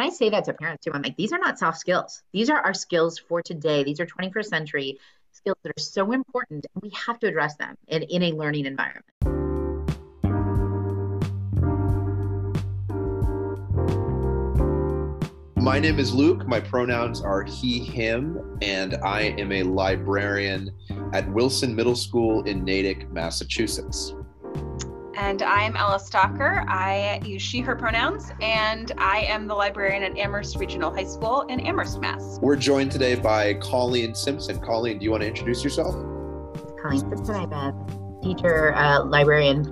And I say that to parents too. I'm like, these are not soft skills. These are our skills for today. These are 21st century skills that are so important. And we have to address them in, in a learning environment. My name is Luke. My pronouns are he, him, and I am a librarian at Wilson Middle School in Natick, Massachusetts. And I'm Ella Stalker. I use she, her pronouns, and I am the librarian at Amherst Regional High School in Amherst, Mass. We're joined today by Colleen Simpson. Colleen, do you want to introduce yourself? Colleen Simpson. I'm a teacher, uh, librarian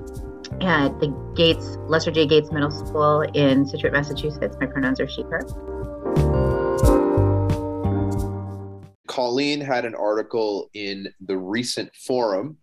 at the Gates, Lester J. Gates Middle School in Scituate, Massachusetts. My pronouns are she, her. Colleen had an article in the recent forum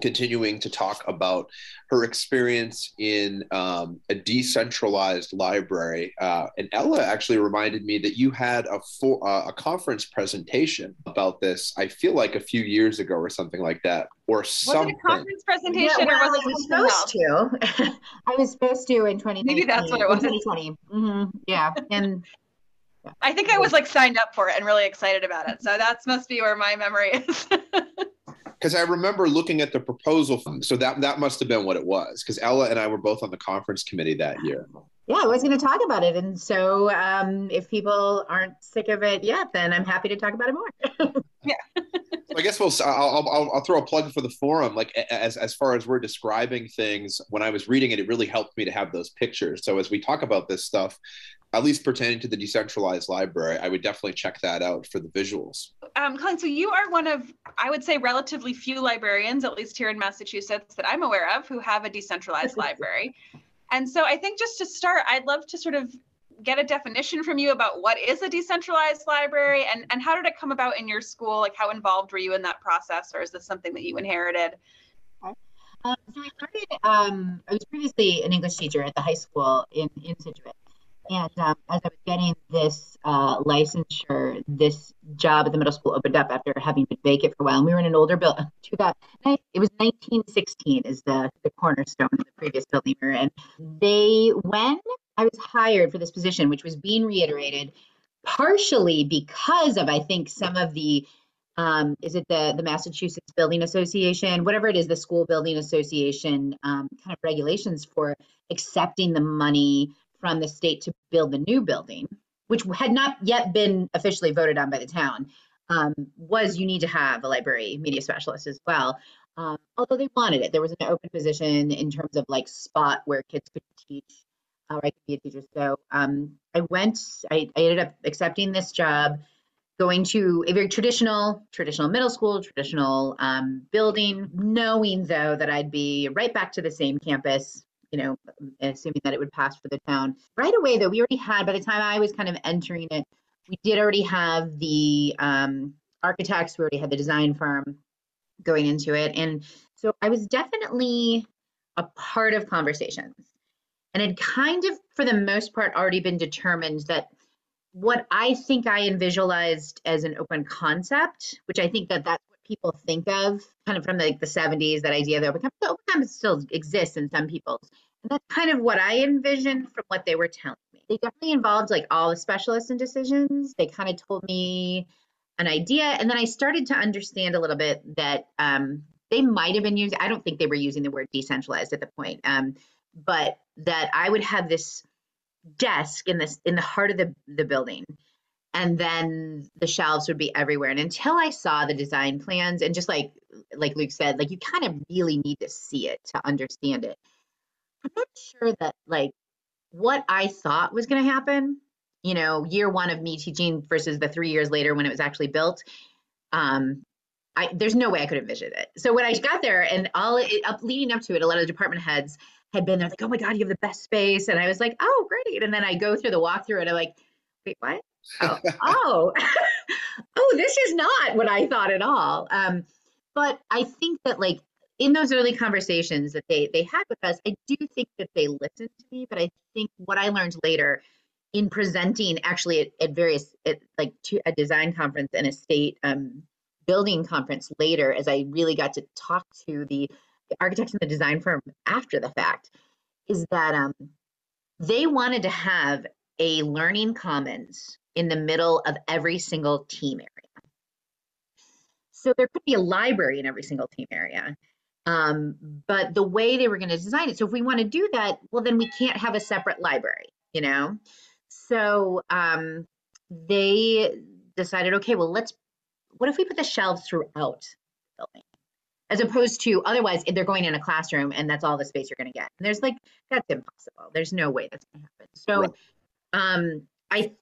continuing to talk about her experience in um, a decentralized library. Uh, and Ella actually reminded me that you had a for, uh, a conference presentation about this. I feel like a few years ago or something like that, or something. Was it a conference presentation, yeah, well, or was it was supposed to? I was supposed to in 2019. Maybe that's what it was. 2020. Mm-hmm. Yeah, and. I think I was like signed up for it and really excited about it. So that must be where my memory is. because I remember looking at the proposal. So that that must have been what it was. Because Ella and I were both on the conference committee that year. Yeah, I was going to talk about it, and so um, if people aren't sick of it yet, then I'm happy to talk about it more. yeah. so I guess we'll. I'll, I'll, I'll throw a plug for the forum. Like as as far as we're describing things, when I was reading it, it really helped me to have those pictures. So as we talk about this stuff, at least pertaining to the decentralized library, I would definitely check that out for the visuals. Um, Colleen, so you are one of, I would say, relatively few librarians, at least here in Massachusetts, that I'm aware of, who have a decentralized library. And so I think just to start, I'd love to sort of get a definition from you about what is a decentralized library and, and how did it come about in your school? Like, how involved were you in that process, or is this something that you inherited? Um, so I started, um, I was previously an English teacher at the high school in, in Scituate. And um, as I was getting this uh, licensure, this job at the middle school opened up after having been vacant for a while. And we were in an older building. It was 1916 is the, the cornerstone of the previous building we were in. They, when I was hired for this position, which was being reiterated, partially because of, I think, some of the um, is it the the Massachusetts Building Association, whatever it is, the School Building Association um, kind of regulations for accepting the money from the state to build the new building, which had not yet been officially voted on by the town, um, was you need to have a library media specialist as well. Um, although they wanted it, there was an open position in terms of like spot where kids could teach, uh, or I could be a teacher. So um, I went, I, I ended up accepting this job, going to a very traditional, traditional middle school, traditional um, building, knowing though that I'd be right back to the same campus you know, assuming that it would pass for the town. Right away, though, we already had, by the time I was kind of entering it, we did already have the um, architects, we already had the design firm going into it. And so I was definitely a part of conversations. And it kind of, for the most part, already been determined that what I think I visualized as an open concept, which I think that that's people think of, kind of from the, like the 70s, that idea that open campus still exists in some people's. And that's kind of what I envisioned from what they were telling me. They definitely involved like all the specialists in decisions. They kind of told me an idea, and then I started to understand a little bit that um, they might have been using. I don't think they were using the word decentralized at the point, um, but that I would have this desk in this in the heart of the the building and then the shelves would be everywhere and until i saw the design plans and just like like luke said like you kind of really need to see it to understand it i'm not sure that like what i thought was going to happen you know year one of me teaching versus the three years later when it was actually built um I, there's no way I could envision it. So when I got there and all it, up leading up to it, a lot of the department heads had been there like, oh my God, you have the best space. And I was like, oh, great. And then I go through the walkthrough and I'm like, wait, what? Oh, oh, oh, this is not what I thought at all. Um, but I think that like in those early conversations that they they had with us, I do think that they listened to me. But I think what I learned later in presenting actually at, at various at, like to a design conference and a state um, building conference later, as I really got to talk to the, the architects and the design firm after the fact, is that um, they wanted to have a learning commons in the middle of every single team area. So there could be a library in every single team area. Um, but the way they were going to design it, so if we want to do that, well, then we can't have a separate library, you know? So um, they decided, okay, well, let's, what if we put the shelves throughout the building? As opposed to otherwise, they're going in a classroom and that's all the space you're going to get. And there's like, that's impossible. There's no way that's going to happen. So right. Um, I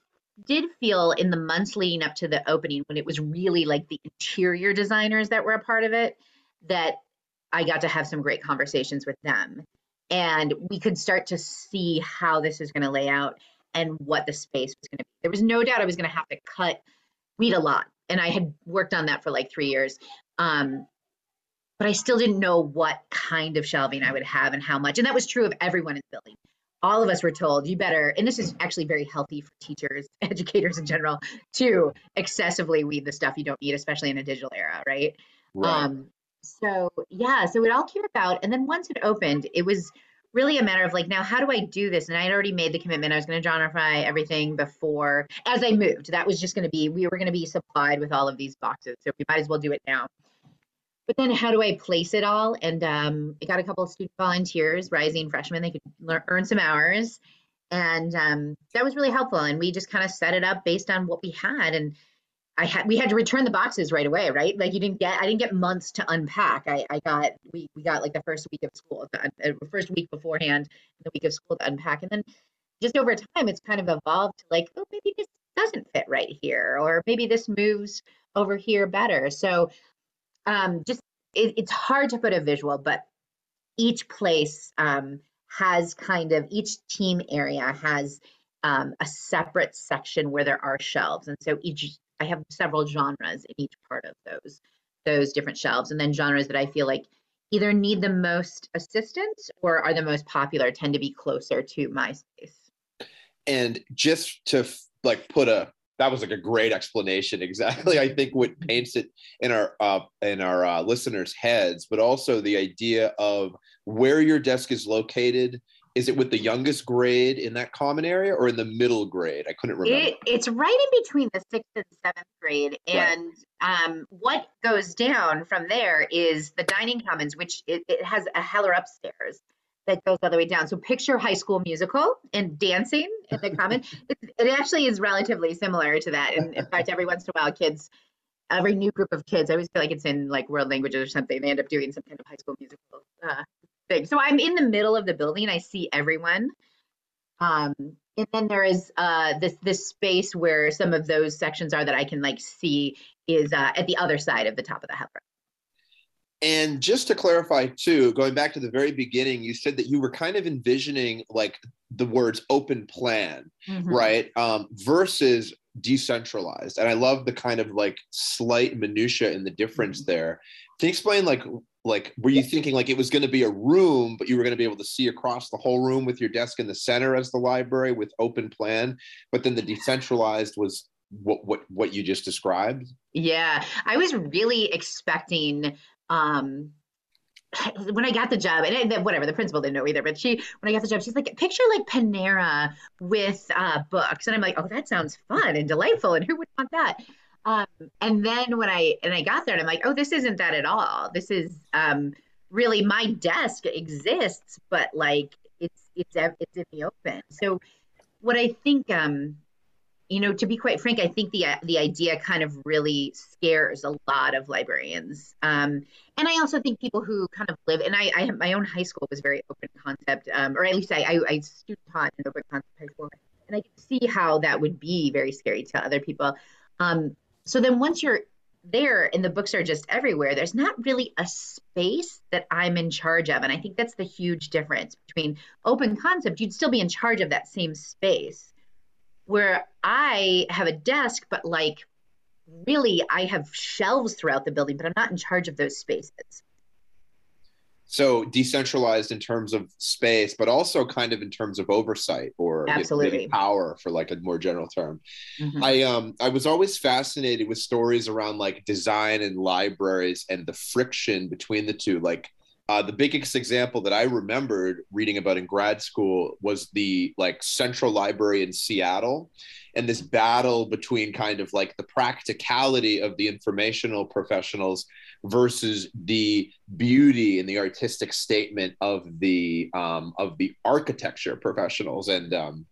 did feel in the months leading up to the opening when it was really like the interior designers that were a part of it that I got to have some great conversations with them and we could start to see how this is going to lay out and what the space was going to be. There was no doubt I was going to have to cut weed a lot and I had worked on that for like 3 years. Um, but I still didn't know what kind of shelving I would have and how much. And that was true of everyone in the building all of us were told you better and this is actually very healthy for teachers educators in general to excessively weed the stuff you don't need especially in a digital era right, right. um so yeah so it all came about and then once it opened it was really a matter of like now how do i do this? And i had already made the commitment i was going to genrefy everything before as i moved that was just going to be we were going to be supplied with all of these boxes so we might as well do it now but then how do I place it all? And um, I got a couple of student volunteers, rising freshmen, they could learn, earn some hours. And um, that was really helpful. And we just kind of set it up based on what we had. And I had, we had to return the boxes right away, right? Like you didn't get, I didn't get months to unpack. I, I got, we, we got like the first week of school, the uh, first week beforehand, the week of school to unpack. And then just over time, it's kind of evolved to like, oh, maybe this doesn't fit right here, or maybe this moves over here better. So um, just it, it's hard to put a visual, but each place um, has kind of each team area has um, a separate section where there are shelves, and so each I have several genres in each part of those those different shelves, and then genres that I feel like either need the most assistance or are the most popular tend to be closer to my space. And just to like put a that was like a great explanation exactly i think what paints it in our uh, in our uh, listeners heads but also the idea of where your desk is located. Is it with the youngest grade in that common area or in the middle grade? I couldn't remember. It, it's right in between the sixth and seventh grade and right. um, what goes down from there is the dining commons which it, it has a heller upstairs that goes all the way down. So picture High School Musical and dancing in the Common. it, it, actually is relatively similar to that. And in fact, every once in a while, kids, every new group of kids, I always feel like it's in like world languages or something. They end up doing some kind of High School Musical uh, thing. So I'm in the middle of the building. I see everyone. Um, and then there is uh, this this space where some of those sections are that I can like see is uh, at the other side of the top of the heller. And just to clarify, too, going back to the very beginning, you said that you were kind of envisioning like the words open plan, mm-hmm. right? Um, versus decentralized. And I love the kind of like slight minutia in the difference mm-hmm. there. Can you explain like like were you thinking like it was going to be a room, but you were going to be able to see across the whole room with your desk in the center as the library with open plan, but then the decentralized was what what what you just described? Yeah, I was really expecting um when I got the job, and whatever, the principal didn't know either, but she, when I got the job, she's like, picture like Panera with uh, books. And I'm like, oh, that sounds fun and delightful. And who would want that? Um, and then when I, and I got there and I'm like, oh, this isn't that at all. This is um, really my desk exists, but like it's, it's, it's in the open. So what I think, um, you know, to be quite frank, I think the the idea kind of really scares a lot of librarians, um, and I also think people who kind of live. And I, I my own high school was very open concept, um, or at least I, I, I student taught in open concept high school, and I could see how that would be very scary to other people. Um, so then once you're there and the books are just everywhere, there's not really a space that I'm in charge of, and I think that's the huge difference between open concept. You'd still be in charge of that same space where I have a desk, but like really I have shelves throughout the building, but I'm not in charge of those spaces. So decentralized in terms of space, but also kind of in terms of oversight or absolutely power for like a more general term. Mm-hmm. I um I was always fascinated with stories around like design and libraries and the friction between the two. Like uh, the biggest example that I remembered reading about in grad school was the like Central Library in Seattle, and this battle between kind of like the practicality of the informational professionals versus the beauty and the artistic statement of the um, of the architecture professionals, and um,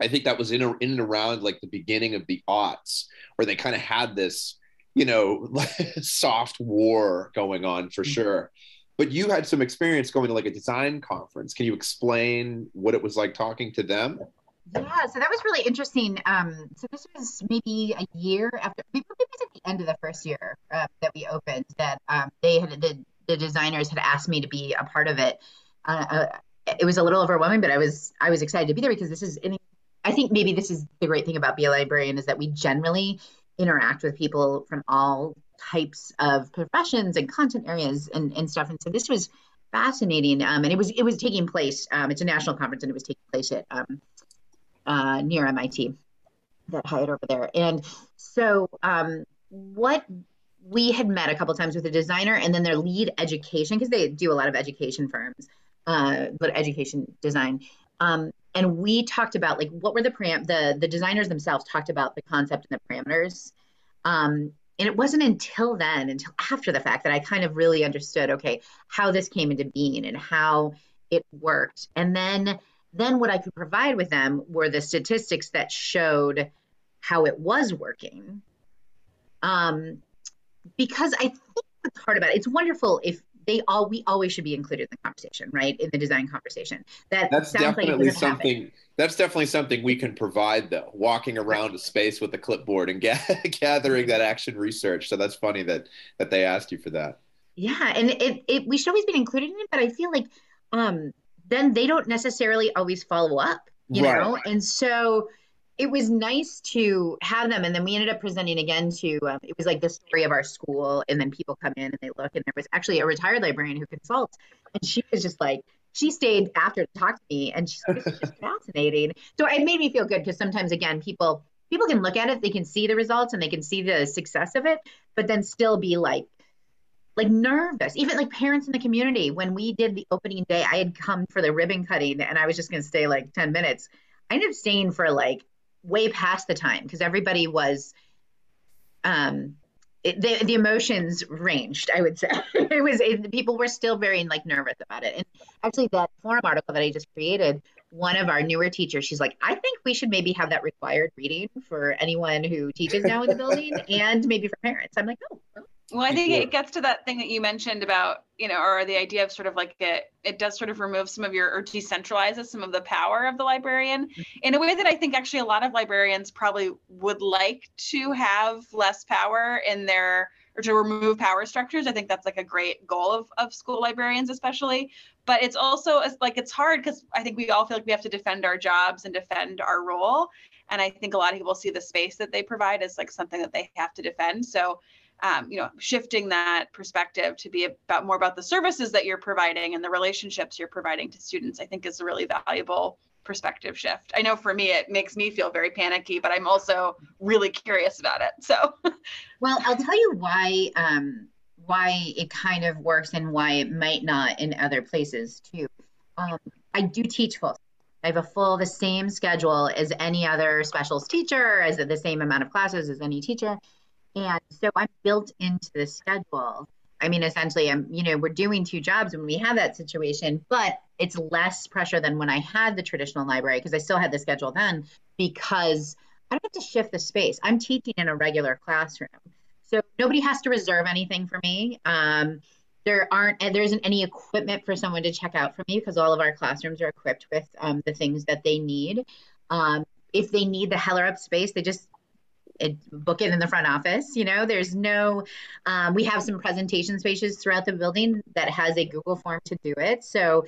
I think that was in a, in and around like the beginning of the aughts, where they kind of had this you know soft war going on for mm-hmm. sure but you had some experience going to like a design conference. Can you explain what it was like talking to them? Yeah, so that was really interesting. Um, so this was maybe a year after, maybe it was at the end of the first year uh, that we opened. That um, they had the, the designers had asked me to be a part of it. Uh, uh, it was a little overwhelming, but I was I was excited to be there because this is. I think maybe this is the great thing about be a librarian is that we generally interact with people from all types of professions and content areas and, and stuff. And so this was fascinating. Um, and it was it was taking place. Um, it's a national conference, and it was taking place at um, uh, near MIT, that Hyatt over there. And so um, what we had met a couple times with a designer, and then their lead education because they do a lot of education firms, uh, but education design. Um, and we talked about like what were the param the the designers themselves talked about the concept and the parameters um, and it wasn't until then until after the fact that i kind of really understood okay how this came into being and how it worked. And then then what i could provide with them were the statistics that showed how it was working. Um, because i think what's hard about it it's wonderful if they all we always should be included in the conversation, right? In the design conversation. That that's definitely like something. Happen. That's definitely something we can provide, though. Walking around right. a space with a clipboard and ga- gathering that action research. So that's funny that that they asked you for that. Yeah, and it, it we should always be included in it, but I feel like um then they don't necessarily always follow up, you right. know, and so it was nice to have them and then we ended up presenting again to um, it was like the story of our school and then people come in and they look and there was actually a retired librarian who consults and she was just like she stayed after to talk to me and she was just fascinating. So it made me feel good because sometimes again people people can look at it they can see the results and they can see the success of it but then still be like like nervous. Even like parents in the community when we did the opening day i had come for the ribbon cutting and i was just going to stay like 10 minutes. I ended up staying for like way past the time because everybody was um it, the, the emotions ranged i would say. It was it, people were still very like nervous about it. And actually that forum article that i just created one of our newer teachers she's like i think we should maybe have that required reading for anyone who teaches now in the building and maybe for parents. I'm like oh well, I think it gets to that thing that you mentioned about, you know, or the idea of sort of like it, it does sort of remove some of your, or decentralizes some of the power of the librarian in a way that I think actually a lot of librarians probably would like to have less power in their, or to remove power structures. I think that's like a great goal of, of school librarians, especially. But it's also like it's hard because I think we all feel like we have to defend our jobs and defend our role. And I think a lot of people see the space that they provide as like something that they have to defend. So um, you know, shifting that perspective to be about more about the services that you're providing and the relationships you're providing to students, I think is a really valuable perspective shift. I know for me, it makes me feel very panicky, but I'm also really curious about it. So, well, I'll tell you why um, why it kind of works and why it might not in other places too. Um, I do teach full. I have a full, the same schedule as any other specials teacher, as the same amount of classes as any teacher. And so I'm built into the schedule. I mean, essentially, I'm, you know, we're doing two jobs when we have that situation, but it's less pressure than when I had the traditional library because I still had the schedule then because I don't have to shift the space. I'm teaching in a regular classroom. So nobody has to reserve anything for me. Um, there aren't there isn't any equipment for someone to check out for me because all of our classrooms are equipped with um, the things that they need. Um, if they need the Heller Up space, they just it, book it in the front office. You know, there's no, um, we have some presentation spaces throughout the building that has a Google form to do it. So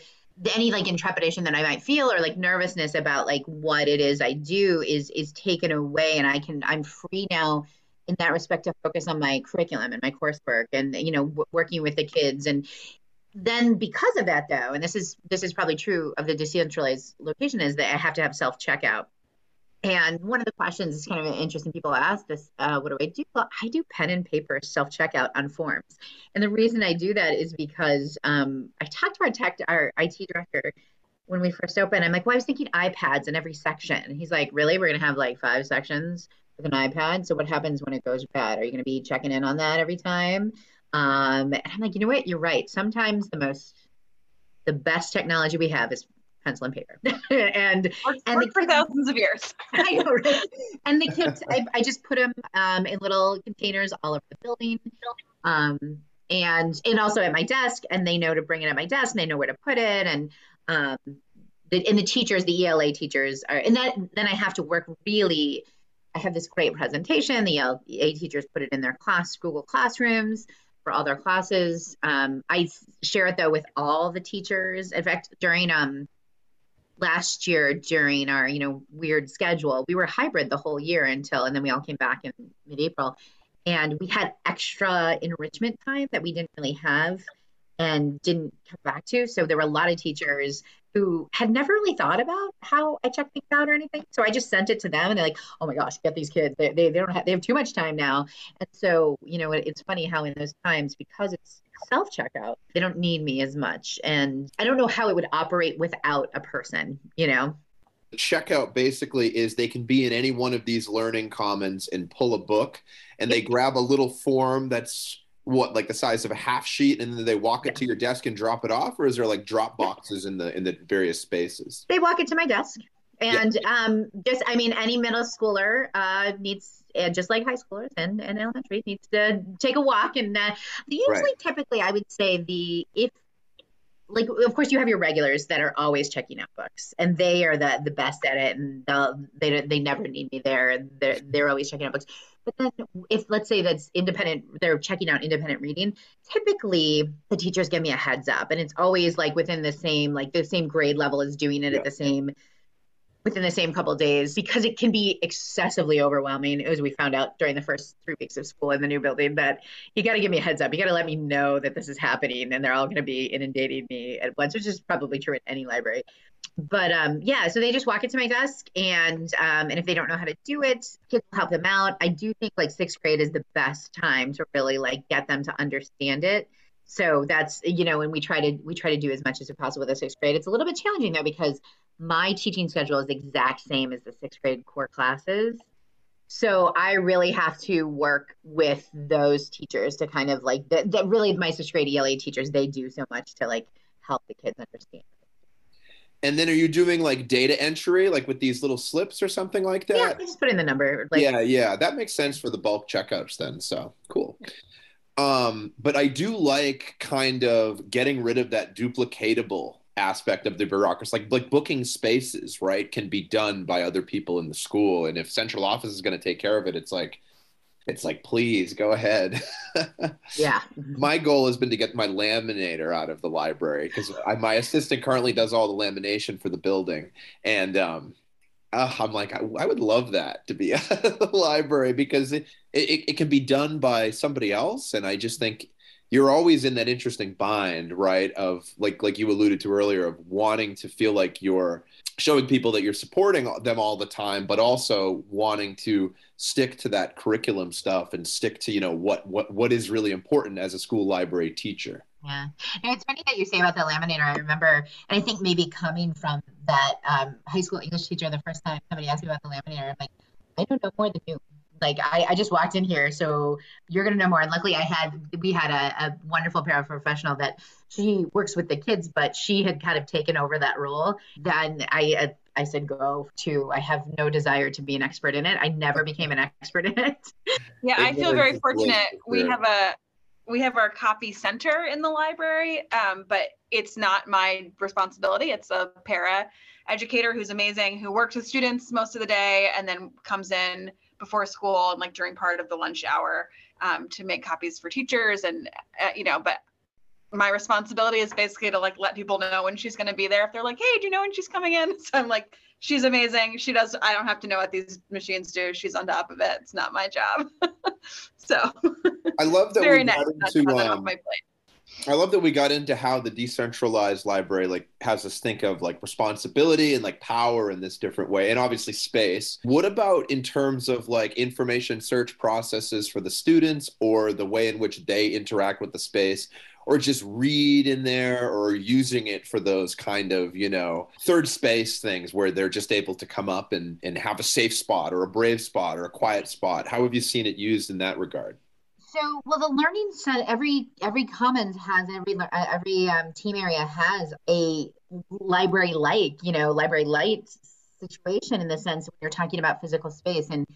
any like intrepidation that I might feel or like nervousness about like what it is I do is is taken away, and I can I'm free now in that respect to focus on my curriculum and my coursework and you know w- working with the kids and then because of that though and this is this is probably true of the decentralized location is that i have to have self checkout And one of the questions is kind of interesting. People ask this, uh, what do I do? Well, I do pen and paper self checkout on forms. And the reason I do that is because um, I talked to our tech, our IT director when we first opened. I'm like, well, I was thinking iPads in every section. And he's like, really? We're going to have like five sections with an iPad? So what happens when it goes bad? Are you going to be checking in on that every time? Um, and I'm like, you know what? You're right. Sometimes the most, the best technology we have is pencil and paper. and and the, for thousands of years. I know, right? And the kits, I, I just put them um, in little containers all over the building. Um, and and also at my desk, and they know to bring it at my desk, and they know where to put it, and um, the, and the teachers, the ELA teachers are, and then then I have to work really. I have this great presentation. The ELA teachers put it in their class, Google Classrooms for all their classes. Um, I share it though with all the teachers. In fact, during um, last year during our you know weird schedule we were hybrid the whole year until and then we all came back in mid-april and we had extra enrichment time that we didn't really have and didn't come back to so there were a lot of teachers who had never really thought about how I check things out or anything. So I just sent it to them and they're like, oh my gosh, get these kids. They, they, they don't have, they have too much time now. And so, you know, it, it's funny how in those times, because it's self checkout, they don't need me as much. And I don't know how it would operate without a person, you know? checkout basically is they can be in any one of these learning commons and pull a book and they grab a little form that's what like the size of a half sheet and then they walk it to your desk and drop it off or is there like drop boxes in the in the various spaces they walk it to my desk and yeah. um just i mean any middle schooler uh needs and just like high schoolers and, and elementary needs to take a walk and uh, usually right. typically i would say the if like of course you have your regulars that are always checking out books and they are the the best at it and they they they never need me there they're they're always checking out books but then if let's say that's independent they're checking out independent reading typically the teachers give me a heads up and it's always like within the same like the same grade level is doing it yeah. at the same within the same couple days because it can be excessively overwhelming. As we found out during the first three weeks of school in the new building that you got to give me a heads up. You got to let me know that this is happening and they're all going to be inundating me at once which is probably true in any library. But um, yeah so they just walk into my desk and um, and if they don't know how to do it kids will help them out. I do think like sixth grade is the best time to really like get them to understand it so that's you know and we try to we try to do as much as possible with the sixth grade it's a little bit challenging though because my teaching schedule is the exact same as the sixth grade core classes. So I really have to work with those teachers to kind of like that, that really my sixth grade ELA teachers, they do so much to like help the kids understand. And then are you doing like data entry, like with these little slips or something like that? Yeah, just put in the number. Like, yeah, yeah, that makes sense for the bulk checkouts then. So cool. Um, but I do like kind of getting rid of that duplicatable aspect of the bureaucracy like like booking spaces right can be done by other people in the school. And if central office is going to take care of it it's like it's like please go ahead. Yeah. My goal has been to get my laminator out of the library because my assistant currently does all the lamination for the building. And um uh, i'm like I, I, would love that to be out of the library because it, it, it can be done by somebody else and i just think you're always in that interesting bind, right? Of like like you alluded to earlier, of wanting to feel like you're showing people that you're supporting them all the time, but also wanting to stick to that curriculum stuff and stick to you know what what what is really important as a school library teacher. Yeah, and it's funny that you say about the laminator. I remember, and I think maybe coming from that um, high school English teacher, the first time somebody asked me about the laminator, I'm like, I don't know more than you like I, I just walked in here so you're going to know more. And luckily i had we had a, a wonderful paraprofessional that she works with the kids but she had kind of taken over that role. Then i i said go to i have no desire to be an expert in it. I never became an expert in it. Yeah i feel very fortunate. we have a we have our copy center in the library um, but it's not my responsibility. It's a para educator who's amazing who works with students most of the day and then comes in before school and like during part of the lunch hour um, to make copies for teachers and uh, you know but my responsibility is basically to like let people know when she's going to be there. If they're like hey do you know when she's coming in? So i'm like she's amazing. She does i don't have to know what these machines do. She's on top of it. It's not my job. So i love that very nice. to, um, my plate I love that we got into how the decentralized library like has us think of like responsibility and like power in this different way and obviously space. What about in terms of like information search processes for the students or the way in which they interact with the space? or just read in there or using it for those kind of you know third space things where they're just able to come up and, and have a safe spot or a brave spot or a quiet spot how have you seen it used in that regard so well the learning set every every commons has every uh, every um, team area has a library like you know library light situation in the sense when you're talking about physical space. And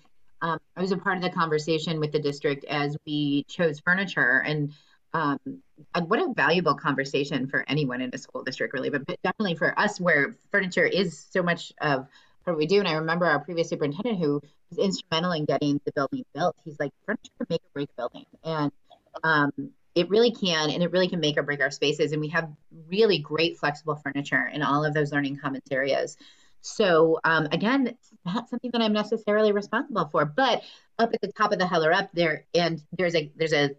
um, i was a part of the conversation with the district as we chose furniture. And um, what a valuable conversation for anyone in a school district, really, but definitely for us, where furniture is so much of what we do. And I remember our previous superintendent who was instrumental in getting the building built. He's like, furniture can make or break a building, and um, it really can, and it really can make or break our spaces. And we have really great flexible furniture in all of those learning commons areas. So um, again, not something that I'm necessarily responsible for, but up at the top of the Heller Up there, and there's a there's a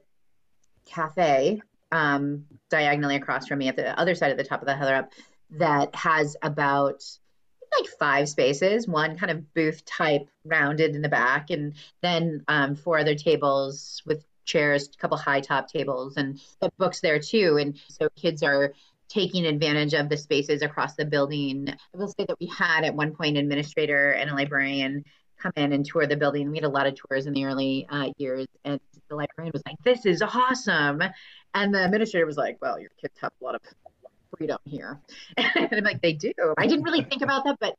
cafe um, diagonally across from me at the other side of the top of the Heller Up that has about like five spaces, one kind of booth type rounded in the back, and then um, four other tables with chairs, a couple high top tables, and the books there too. And so kids are taking advantage of the spaces across the building. I will say that we had at one point an administrator and a librarian come in and tour the building. We had a lot of tours in the early uh, years, and the librarian was like, "This is awesome," and the administrator was like, "Well, your kids have a lot of freedom here," and I'm like, "They do." I didn't really think about that, but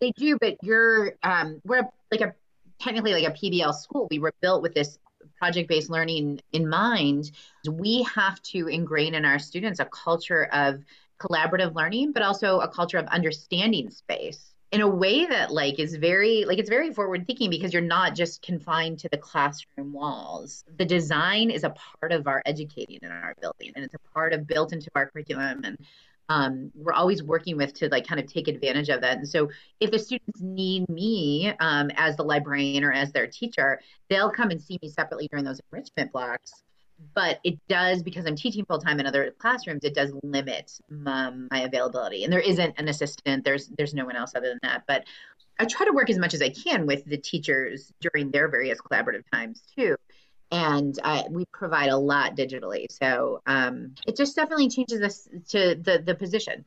they do. But you're um, we're like a technically like a PBL school. We were built with this project-based learning in mind. We have to ingrain in our students a culture of collaborative learning, but also a culture of understanding space in a way that like is very like it's very forward thinking because you're not just confined to the classroom walls. The design is a part of our educating in our building and it's a part of built into our curriculum and um, we're always working with to like kind of take advantage of that and so if the students need me um, as the librarian or as their teacher they'll come and see me separately during those enrichment blocks but it does because I'm teaching full time in other classrooms. It does limit um, my availability, and there isn't an assistant. There's there's no one else other than that. But I try to work as much as I can with the teachers during their various collaborative times too. And we provide a lot digitally, so um, it just definitely changes us to the the position.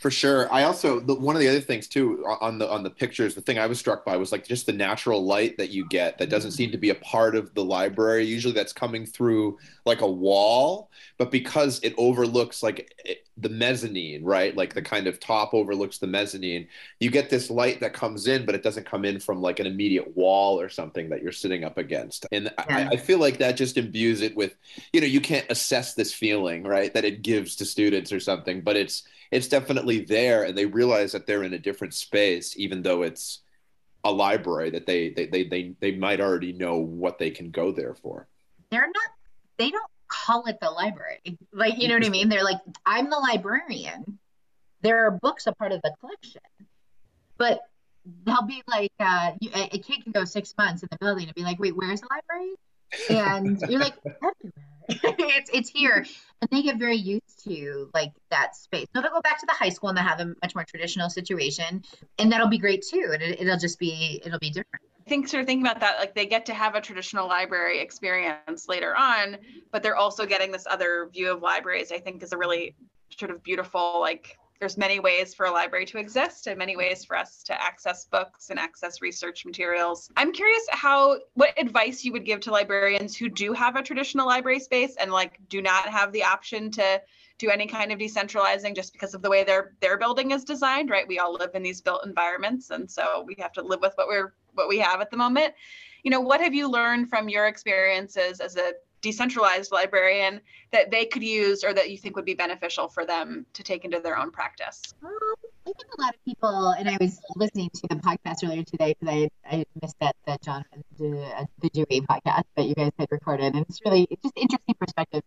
For sure. I also the, one of the other things too on the on the pictures. The thing I was struck by was like just the natural light that you get that doesn't seem to be a part of the library. Usually that's coming through like a wall, but because it overlooks like it, the mezzanine, right? Like the kind of top overlooks the mezzanine. You get this light that comes in, but it doesn't come in from like an immediate wall or something that you're sitting up against. And yeah. I, I feel like that just imbues it with, you know, you can't assess this feeling, right? That it gives to students or something, but it's it's definitely there and they realize that they're in a different space even though it's a library that they they they they, they might already know what they can go there for. They're not they don't call it the library. Like you know what i mean? They're like i'm the librarian. There are books a part of the collection but they'll be like uh, a kid can go six months in the building and be like wait where's the library and you're like everywhere. It's it's here. And they get very used to like that space. Now they'll go back to the high school and they'll have a much more traditional situation. And that'll be great too. And it, it'll just be it'll be different. I think sort of thinking about that, like they get to have a traditional library experience later on, but they're also getting this other view of libraries. I think is a really sort of beautiful like there's many ways for a library to exist and many ways for us to access books and access research materials. I'm curious how what advice you would give to librarians who do have a traditional library space and like do not have the option to do any kind of decentralizing just because of the way their their building is designed, right? We all live in these built environments and so we have to live with what we're what we have at the moment. You know, what have you learned from your experiences as a decentralized librarian that they could use or that you think would be beneficial for them to take into their own practice? Um, I think a lot of people, and I was listening to the podcast earlier today because I, I missed that the John the, the Dewey podcast that you guys had recorded, and it's really it's just interesting perspective.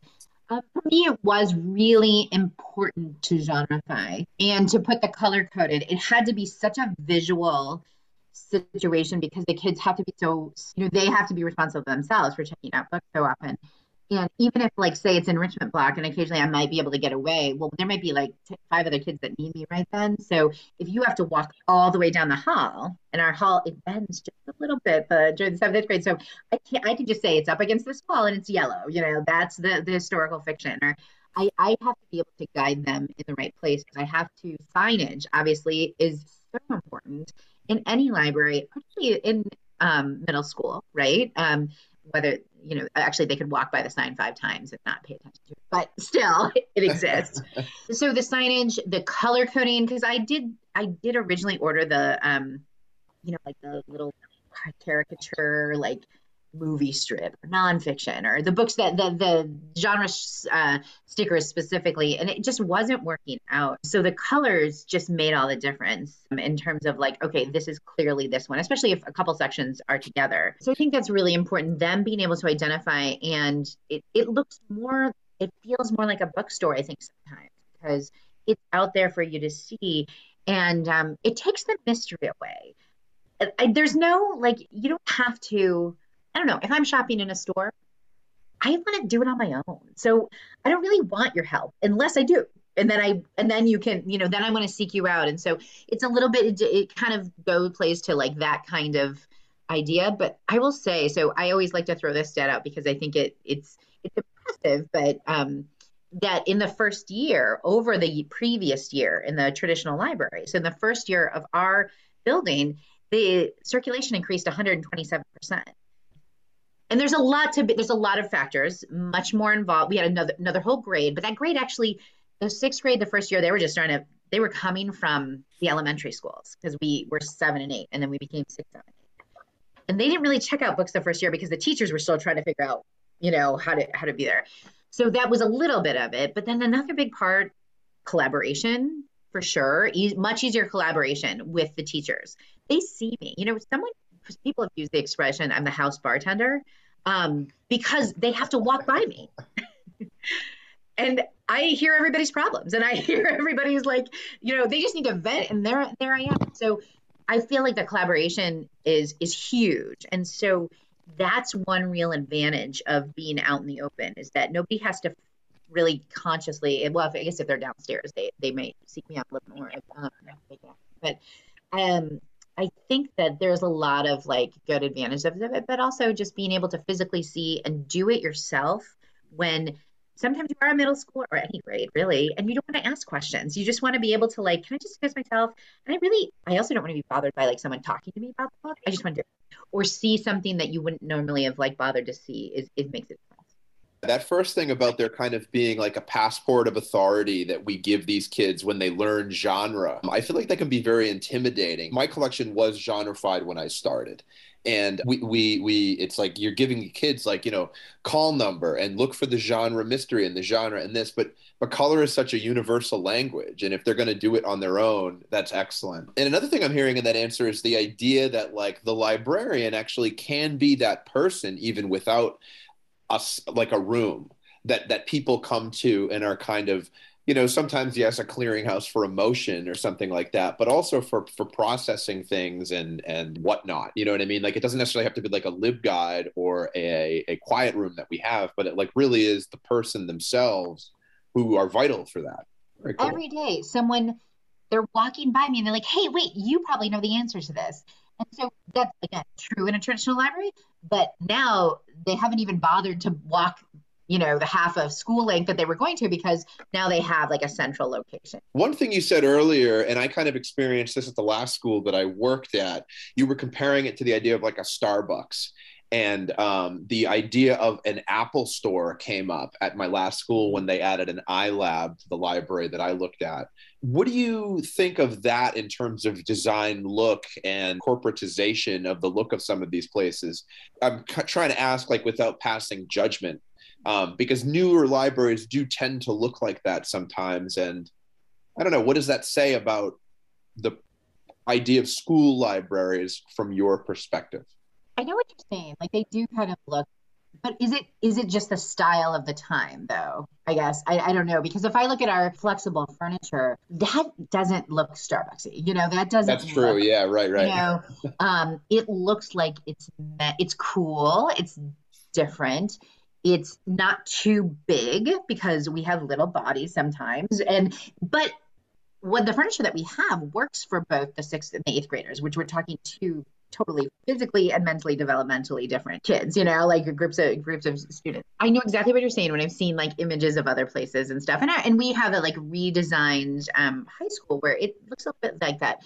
Uh, for me, it was really important to genrefy and to put the color coded. It had to be such a visual situation because the kids have to be so you know they have to be responsible themselves for checking out books so often And even if, like, say it's enrichment block, and occasionally I might be able to get away, well, there might be like five other kids that need me right then. So if you have to walk all the way down the hall, and our hall it bends just a little bit uh, during the seventh grade, so I can I can just say it's up against this wall and it's yellow. You know, that's the the historical fiction. Or I I have to be able to guide them in the right place. because I have to signage. Obviously, is so important in any library, particularly in um, middle school, right? Um, whether you know actually they could walk by the sign five times and not pay attention to it but still it exists so the signage the color coding because i did i did originally order the um you know like the little caricature like movie strip or nonfiction or the books that the the genre uh, stickers specifically and it just wasn't working out. So the colors just made all the difference in terms of like okay this is clearly this one especially if a couple sections are together. So i think that's really important them being able to identify and it, it looks more it feels more like a bookstore i think sometimes because it's out there for you to see and um, it takes the mystery away. I, there's no like you don't have to I don't know, if I'm shopping in a store, I want to do it on my own. So I don't really want your help unless I do. And then I, and then you can, you know, then I want to seek you out. And so it's a little bit, it, it kind of go plays to like that kind of idea. But I will say, so I always like to throw this stat out because I think it, it's, it's impressive, but, um, that in the first year over the previous year in the traditional library. So in the first year of our building, the circulation increased 127 percent and there's a lot to be, there's a lot of factors much more involved. We had another another whole grade but that grade actually the sixth grade the first year they were just starting to they were coming from the elementary schools because we were seven and eight and then we became six seven eight. And they didn't really check out books the first year because the teachers were still trying to figure out you know how to how to be there. So that was a little bit of it but then another big part collaboration for sure e- much easier collaboration with the teachers. They see me you know someone people have used the expression i'm the house bartender um, because they have to walk by me. and I hear everybody's problems and I hear everybody's like, you know, they just need to vent and there there I am. So I feel like the collaboration is is huge. And so that's one real advantage of being out in the open is that nobody has to really consciously well I guess if they're downstairs they they may seek me out a little more um, but um I think that there's a lot of like good advantages of it, but also just being able to physically see and do it yourself when sometimes you are a middle school or any grade really, and you don't want to ask questions. You just want to be able to like, can I just fix myself? And I really, I also don't want to be bothered by like someone talking to me about the book. I just want to, or see something that you wouldn't normally have like bothered to see. Is it makes it that first thing about there kind of being like a passport of authority that we give these kids when they learn genre, I feel like that can be very intimidating. My collection was genrefied when I started. And we, we, we, it's like you're giving kids like, you know, call number and look for the genre mystery and the genre and this, but, but color is such a universal language. And if they're going to do it on their own, that's excellent. And another thing I'm hearing in that answer is the idea that like the librarian actually can be that person even without a, like a room that that people come to and are kind of you know sometimes yes a clearinghouse for emotion or something like that but also for for processing things and and whatnot you know what i mean? Like it doesn't necessarily have to be like a lib guide or a, a quiet room that we have but it like really is the person themselves who are vital for that. Cool. every day someone they're walking by me and they're like hey wait you probably know the answer to this and so that's again true in a traditional library, but now they haven't even bothered to walk, you know, the half of school length that they were going to because now they have like a central location. One thing you said earlier, and I kind of experienced this at the last school that I worked at, you were comparing it to the idea of like a Starbucks and um, the idea of an Apple store came up at my last school when they added an iLab to the library that I looked at. What do you think of that in terms of design look and corporatization of the look of some of these places? I'm c- trying to ask, like, without passing judgment, um, because newer libraries do tend to look like that sometimes. And I don't know, what does that say about the idea of school libraries from your perspective? I know what you're saying. Like they do kind of look, but is it is it just the style of the time though? I guess I, I don't know because if I look at our flexible furniture, that doesn't look Starbucksy. You know that doesn't. That's true. Look, yeah. Right. Right. You know, um, it looks like it's it's cool. It's different. it's not too big because we have little bodies sometimes and but what the furniture that we have works for both the sixth and the eighth graders which we're talking to totally physically and mentally developmentally different kids you know like groups of groups of students i know exactly what you're saying when i've seen like images of other places and stuff and, I, and we have a like redesigned um, high school where it looks a little bit like that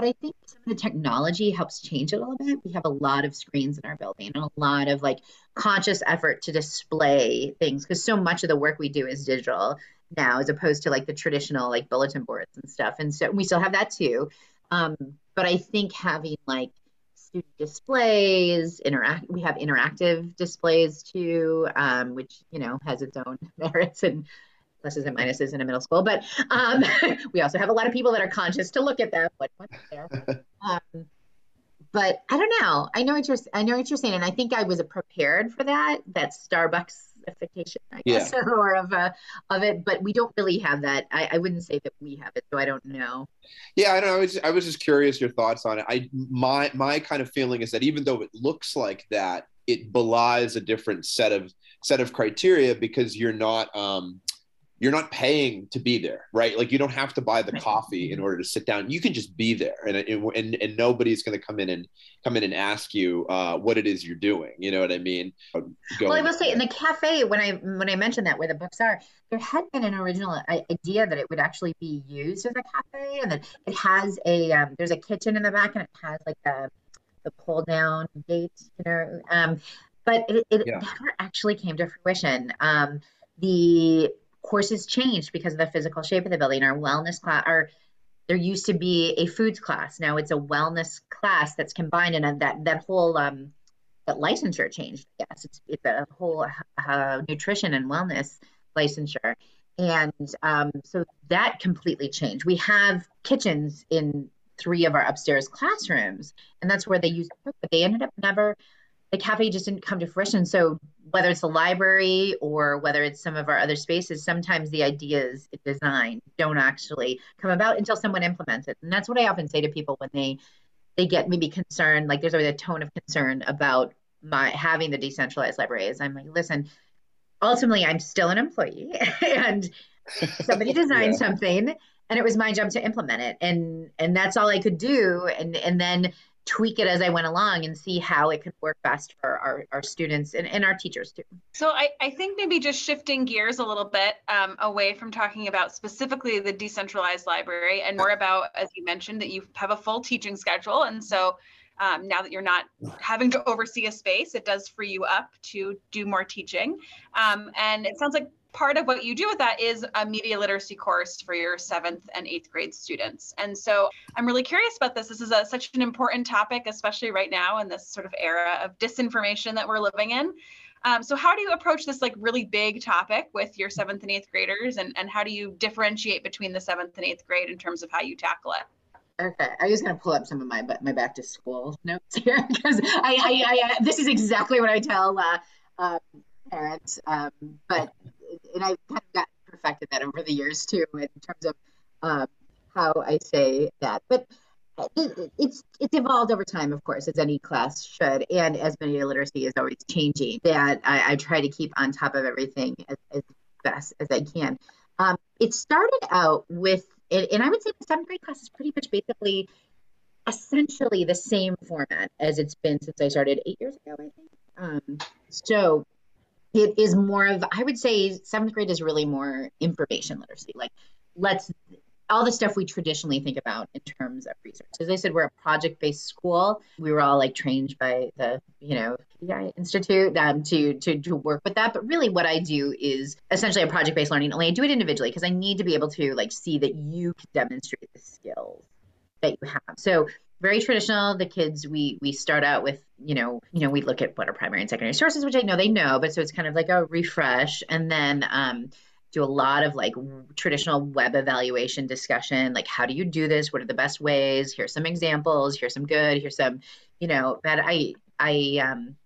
but I think some of the technology helps change it a little bit. We have a lot of screens in our building and a lot of like conscious effort to display things because so much of the work we do is digital now as opposed to like the traditional like bulletin boards and stuff. And so we still have that too. Um, but I think having like student displays, interact we have interactive displays too, um, which you know has its own merits and pluses and minuses in a middle school, but um, we also have a lot of people that are conscious to look at them. What, what's there? Um, but I don't know. I know what you're. I know what you're saying, and I think I was prepared for that. That Starbucks expectation, I guess, yeah. or of uh, of it. But we don't really have that. I, I wouldn't say that we have it, so I don't know. Yeah, I know. I was I was just curious your thoughts on it. I my my kind of feeling is that even though it looks like that, it belies a different set of set of criteria because you're not um you're not paying to be there, right? Like you don't have to buy the coffee in order to sit down. You can just be there, and and and nobody's going to come in and come in and ask you uh, what it is you're doing. You know what I mean? Going well, I will say in the cafe when I when I mentioned that where the books are, there had been an original idea that it would actually be used as a cafe, and that it has a um, there's a kitchen in the back, and it has like a the pull down gate, you know. Um, but it, it yeah. never actually came to fruition. Um, the courses changed because of the physical shape of the building. Our wellness class, our there used to be a foods class. Now it's a wellness class that's combined, and that that whole um, that licensure changed. Yes, it's, it's a whole uh, nutrition and wellness licensure, and um, so that completely changed. We have kitchens in three of our upstairs classrooms, and that's where they used to cook, but they ended up never the cafe just didn't come to fruition. So whether it's the library or whether it's some of our other spaces, sometimes the ideas design don't actually come about until someone implements it. And that's what I often say to people when they they get maybe concerned, like there's always a tone of concern about my having the decentralized library is I'm like, listen, ultimately I'm still an employee and somebody designed yeah. something and it was my job to implement it. And and that's all I could do. And and then tweak it as I went along and see how it could work best for our, our students and, and our teachers too. So I, I think maybe just shifting gears a little bit um, away from talking about specifically the decentralized library and more about, as you mentioned, that you have a full teaching schedule. And so um, now that you're not having to oversee a space, it does free you up to do more teaching. Um, and it sounds like part of what you do with that is a media literacy course for your seventh and eighth grade students. And so I'm really curious about this. This is a, such an important topic, especially right now in this sort of era of disinformation that we're living in. Um, so how do you approach this like really big topic with your seventh and eighth graders and, and how do you differentiate between the seventh and eighth grade in terms of how you tackle it? Okay, I was gonna pull up some of my my back to school notes here because I, I, I, this is exactly what I tell uh, uh, parents. Um, but and I've kind of got perfected that over the years too in terms of um, how I say that. But it, it's it's evolved over time, of course, as any class should, and as media literacy is always changing. That I, I try to keep on top of everything as, as best as I can. Um, it started out with, and I would say the seventh grade class is pretty much basically essentially the same format as it's been since I started eight years ago, I think. Um, so it is more of i would say seventh grade is really more information literacy. Like let's all the stuff we traditionally think about in terms of research. As i said we're a project-based school. We were all like trained by the you know PI institute um, to, to to work with that. But really what i do is essentially a project-based learning. Only i do it individually because i need to be able to like see that you can demonstrate the skills that you have. So very traditional. The kids we we start out with, you know, you know, we look at what are primary and secondary sources, which I know they know, but so it's kind of like a refresh, and then um, do a lot of like traditional web evaluation discussion, like how do you do this? What are the best ways? Here's some examples. Here's some good. Here's some, you know, that I I um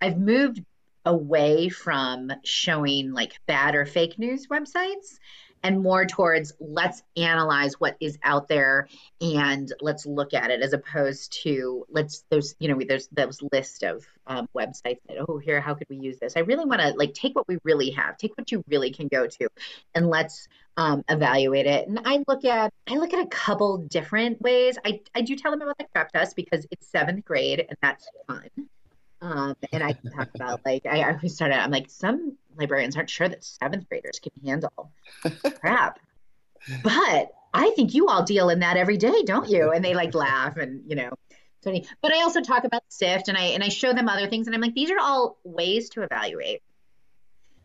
I've moved away from showing like bad or fake news websites and more towards let's analyze what is out there and let's look at it as opposed to let's there's you know there's those list of um, websites that oh here how could we use this? I really want to like take what we really have take what you really can go to and let's um, evaluate it. And i look at i look at a couple different ways. I i do tell them about the CRAAP test because it's seventh grade and that's fun um, and I can talk about like I, I always start out. I'm like some librarians aren't sure that seventh graders can handle crap, but I think you all deal in that every day, don't you? And they like laugh and you know. But I also talk about SIFT and I and I show them other things and I'm like these are all ways to evaluate.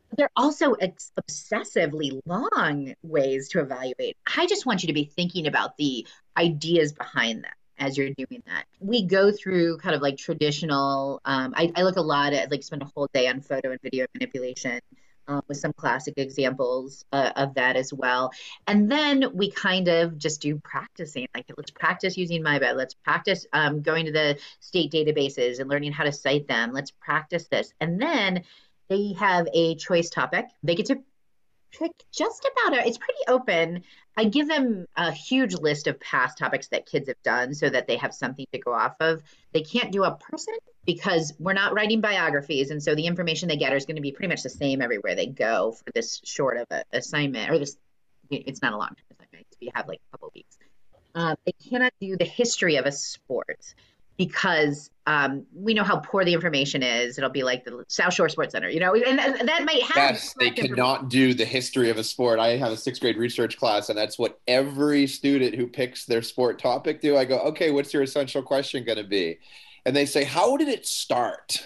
But they're also ex- obsessively long ways to evaluate. I just want you to be thinking about the ideas behind them as you're doing that. We go through kind of like traditional, um, I, I, look a lot at like spend a whole day on photo and video manipulation um, with some classic examples uh, of that as well. And then we kind of just do practicing, like let's practice using MyBib, let's practice um, going to the state databases and learning how to cite them, let's practice this. And then they have a choice topic. They get to pick just about it. It's pretty open. I give them a huge list of past topics that kids have done so that they have something to go off of. They can't do a person because we're not writing biographies. And so the information they get is going to be pretty much the same everywhere they go for this short of an assignment or this, it's not a long assignment. We have like a couple weeks. Uh, they cannot do the history of a sport because um, we know how poor the information is. It'll be like the South Shore Sports Center, you know, and that might happen. Yes, they cannot do the history of a sport. I have a sixth grade research class, and that's what every student who picks their sport topic do. I go, okay, what's your essential question going to be? And they say, how did it start?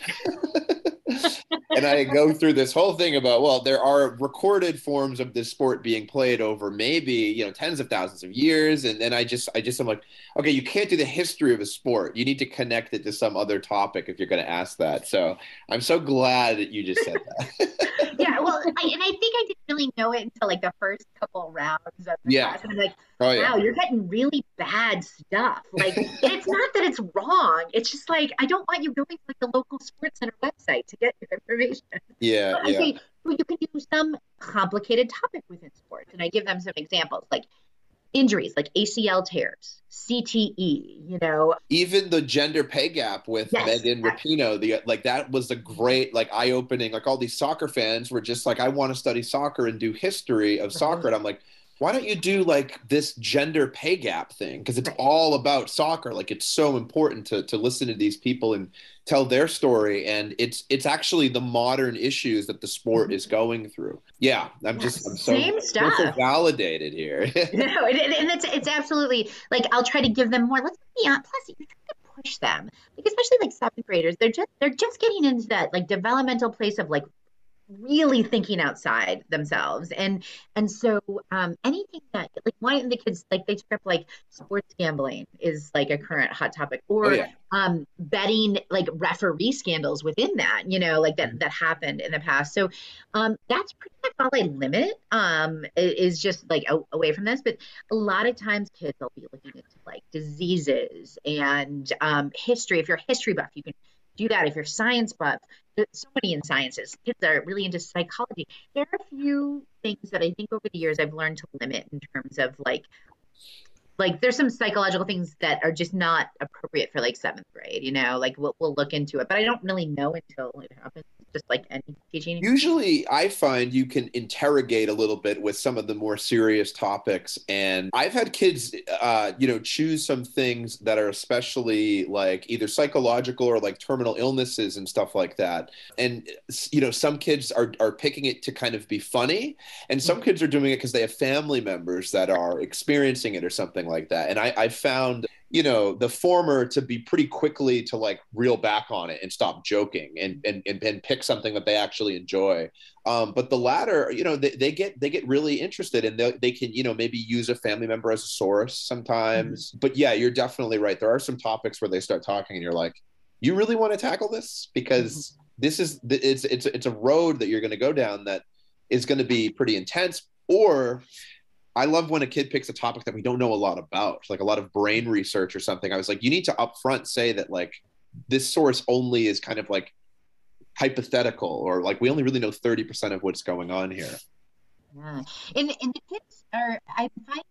and I go through this whole thing about well, there are recorded forms of this sport being played over maybe you know tens of thousands of years, and then I just I just I'm like, okay, you can't do the history of a sport. You need to connect it to some other topic if you're going to ask that. So I'm so glad that you just said that. yeah, well, I, and I think I didn't really know it until like the first couple rounds of the yeah. class, and I'm like, oh, yeah. wow, you're getting really bad stuff. Like, it's not that it's wrong. It's just like I don't want you going to like the local sports center website to get your information. Yeah, but yeah. I say, well, you can use some complicated topic within sports, and I give them some examples like injuries like ACL tears, CTE, you know. Even the gender pay gap with yes. Megan Rapinoe, the like that was a great like eye opening. Like all these soccer fans were just like, I want to study soccer and do history of soccer. And I'm like, why don't you do like this gender pay gap thing? Because it's all about soccer. Like it's so important to to listen to these people and tell their story. And it's it's actually the modern issues that the sport mm-hmm. is going through. Yeah, I'm just I'm so, Same stuff. so validated here. no, and, and it's it's absolutely like I'll try to give them more. Let's be honest. Plus, you're trying to push them, like especially like seventh graders. They're just they're just getting into that like developmental place of like really thinking outside themselves and and so um anything that like why didn't the kids like they took up like sports gambling is like a current hot topic or oh, yeah. um betting like referee scandals within that you know like that mm-hmm. that happened in the past so um that's pretty much all i limit um is just like a, away from this but a lot of times kids will be looking into like diseases and um history if you're a history buff you can do that if you're science buff. So many in sciences. Kids are really into psychology. There are a few things that i think over the years i've learned to limit in terms of like like there's some psychological things that are just not appropriate for like seventh grade you know like we'll, we'll look into it but i don't really know until it happens just like any teaching usually i find you can interrogate a little bit with some of the more serious topics and i've had kids uh, you know choose some things that are especially like either psychological or like terminal illnesses and stuff like that and you know some kids are, are picking it to kind of be funny and some mm-hmm. kids are doing it because they have family members that are experiencing it or something like that. And i i found you know the former to be pretty quickly to like reel back on it and stop joking and and and, and pick something that they actually enjoy. Um, but the latter you know they, they get they get really interested and they, they can you know maybe use a family member as a source sometimes. Mm-hmm. but yeah you're definitely right. There are some topics where they start talking and you're like you really want to tackle this? Because mm-hmm. this is it's it's it's a road that you're going to go down that is going to be pretty intense or I love when a kid picks a topic that we don't know a lot about, like a lot of brain research or something. I was like, you need to upfront say that like this source only is kind of like hypothetical or like we only really know 30% of what's going on here. Yeah, and, and the kids are. I'm finding,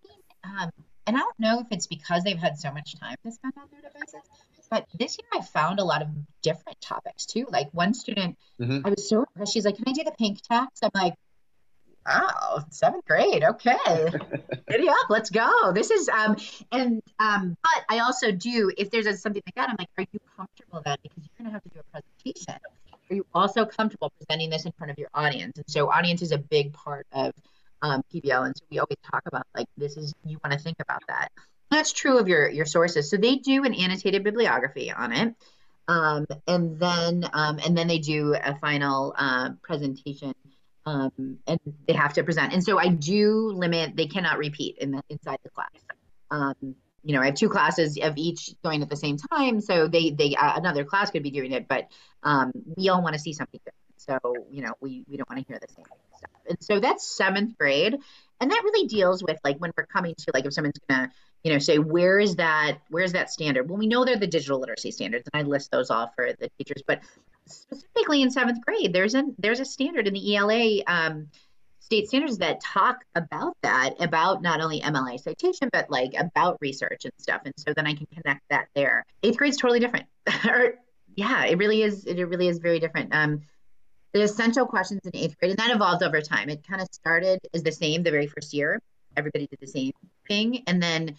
um, and I don't know if it's because they've had so much time to spend on their devices, but this year I found a lot of different topics too. Like one student, Mhm. I was so impressed. She's like, "Can I do the pink tax? I'm like, "Wow, seventh grade, okay, giddy up, let's go." This is um, and um, but I also do if there's a, something like that, I'm like, "Are you comfortable then?" Because you're gonna have to do a presentation. Are you also comfortable presenting this in front of your audience? And so, audience is a big part of um, PBL, and so we always talk about like this is you want to think about that. That's true of your your sources. So they do an annotated bibliography on it, um, and then um, and then they do a final uh, presentation, um, and they have to present. And so I do limit; they cannot repeat in the inside the class. Um, you know, I have two classes of each going at the same time, so they they uh, another class could be doing it, but um, we all want to see something different. So you know, we we don't want to hear the same stuff. And so that's seventh grade, and that really deals with like when we're coming to like if someone's gonna you know say where is that where's that standard? Well, we know they're the digital literacy standards, and I list those all for the teachers, but specifically in seventh grade, there's a there's a standard in the ELA. Um, state standards that talk about that, about not only MLA citation, but like about research and stuff. And so then I can connect that there. Eighth grade's totally different. or yeah, it really is. It really is very different. Um, the essential questions in eighth grade, and that evolved over time. It kind of started as the same the very first year. Everybody did the same thing, and then